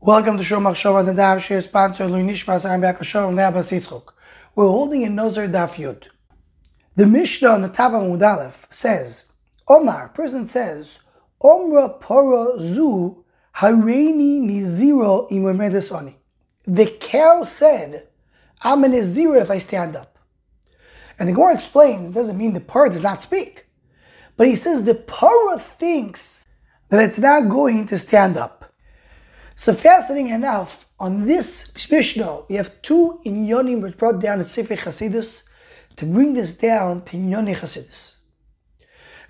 Welcome to Shom Machshava the Daf Shir sponsor Lui Nishmas Aram Bakashov Ne'abas Yitzchok. We're holding a Nozer Daf Yud. The Mishnah on the top of Amud Aleph says, Omar, person says, Omra Poro Zu Hareini Niziro Imemedes Oni. The cow said, I'm a Niziro if I stand up. And the Gemara explains, doesn't mean the Parah does not speak. But he says the Parah thinks that it's not going to stand up. So fascinating enough, on this Mishnah, we have two inyonim which brought down in Sefer Chasidus to bring this down to Inyoni Chasidus.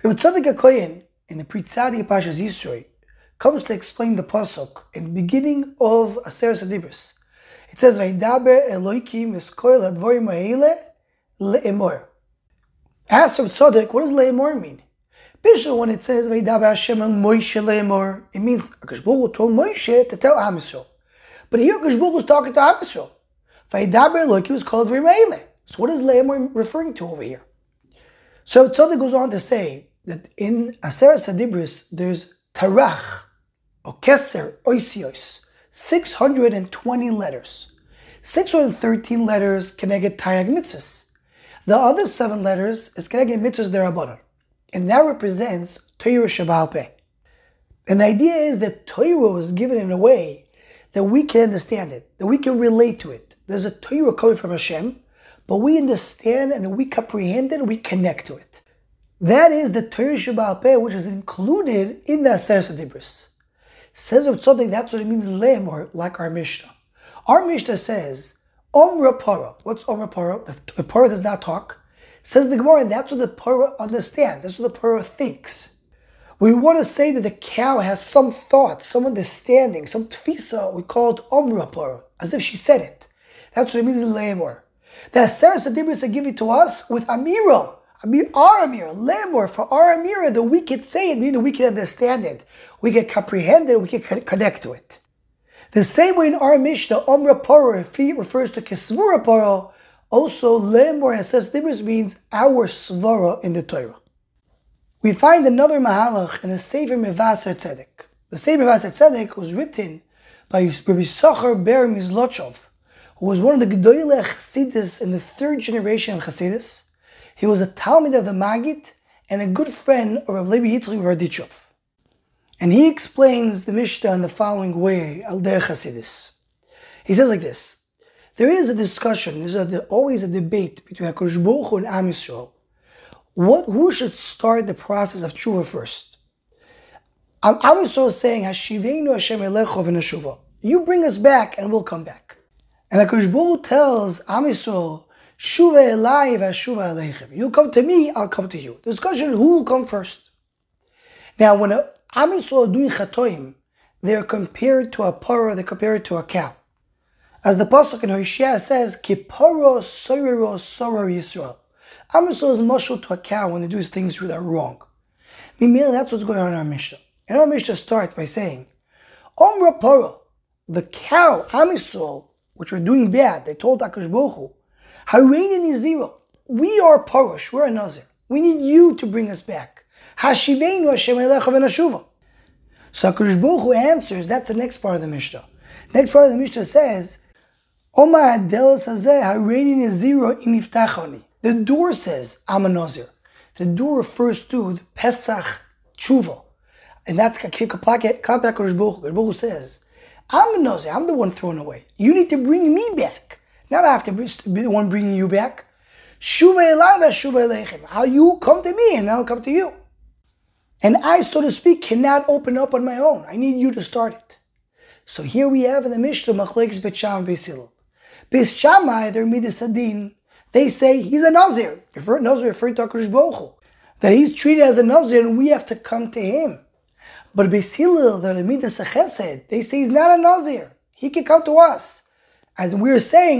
Rabbi Tzadok HaKoyen, in the Pritzadi Pashas Yisroi, comes to explain the Pasuk in the beginning of Aser Sadibris. It says, Vaidaber Eloikim Eskoil Advorim Ha'ele Le'emor. Ask Rabbi Tzadok, what does Le'emor mean? Bishul, when it says Hashem Moshe le'emor, it means Akash Baruch told Moshe to tell Am But here Akash Baruch was talking to Am Yisrael. Vaydaber Elohim was called V'Meile. So what is le'emor referring to over here? So Tzadok goes on to say that in Aseret Sadibris there's Tarach, or Keser, Oisios, 620 letters. 613 letters connected Tayag Mitzvahs. The other seven letters is connected Mitzvahs Derabanan. And that represents Torah Shabbal Peh. And the idea is that Torah was given in a way that we can understand it, that we can relate to it. There's a Torah coming from Hashem, but we understand and we comprehend it, we connect to it. That is the Torah Shabbal Peh, which is included in the Aser Sadibris. Says of something that's what it means lem, or like our Mishnah. Our Mishnah says, Omra Para. What's Omra Para? The Para does not talk. Says the Gemara, and that's what the Torah understands. That's what the Torah thinks. We want to say that the cow has some thought, some understanding, some tfisa. We call it Omra Torah, as if she said it. That's what it means in Lemor. The Aseret Sadibris are given to us with Amira. Amir, our Amir, for our Amira, that we can say it, meaning that we can understand it, we can comprehend it, we can connect to it. The same way in our Mishnah, Omra Poro refers to Kesvura Poro, also, lemor and says Dibris means our svara in the Torah. We find another mahalach in the Sefer Mevaser Tzedek. The Sefer Mevaser Tzedek was written by Rabbi Sachar Ber Mizlochov, who was one of the Gedoyle Chassidus in the third generation of Chassidus. He was a Talmud of the Magid and a good friend of Rav Levi Yitzchak Berdichov. And he explains the Mishnah in the following way, Al Der Chassidus. He says like this, there is a discussion, there's always a debate between HaKadosh Baruch Hu and Am Yisrael. What, who should start the process of tshuva first? Am Yisrael is saying, Hashivenu Hashem Elecho v'neshuva. You bring us back and we'll come back. And HaKadosh Baruch Hu tells Am Yisrael, Shuva elai v'ashuva eleichem. You come to me, I'll come to you. The discussion, who will come first? Now, when Am Yisrael are doing chatoim, they're compared to a parah, they're compared to a cow. As the pasuk in Hosea says, "Kiporo soirero sorar Yisrael." Am Yisrael is marshal to a cow when they do things that are wrong. Meanwhile, that's what's going on in our Mishnah. And our Mishnah starts by saying, "Omra poro," the cow Am Yisrael, which are doing bad, they told Akash Bochu, "Harein. We are porosh. We're a nazir. We need you to bring us back." Hashiveinu Hashem Elecha. So Akash Bochu answers. That's the next part of the Mishnah. Next part of the Mishnah says. Omar Naziro Imiftachoni. The door says I'm a Nazir. The door refers to the Pesach Tshuva. And that's Kapak Baruch Hu says, I'm the Nazir, I'm the one thrown away. You need to bring me back. Not I have to be the one bringing you back. Shuva Elav Shuva Elechem. How you come to me and I'll come to you. And I, so to speak, cannot open up on my own. I need you to start it. So here we have in the Mishnah Machlekes Bet Sham Beis Bis Shammai, their Midas Adin, they say he's a Nazir. Refer, Nazir referring to HaKadosh Baruch That he's treated as a Nazir and we have to come to him. But Beis Hillel, the Midas they say he's not a Nazir. He can come to us. As we're saying.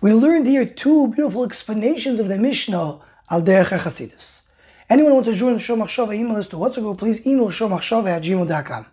We learned here two beautiful explanations of the Mishnah al derech. Anyone who wants to join Shom Machshava email us to WhatsApp, please email shomachshava at gmail.com.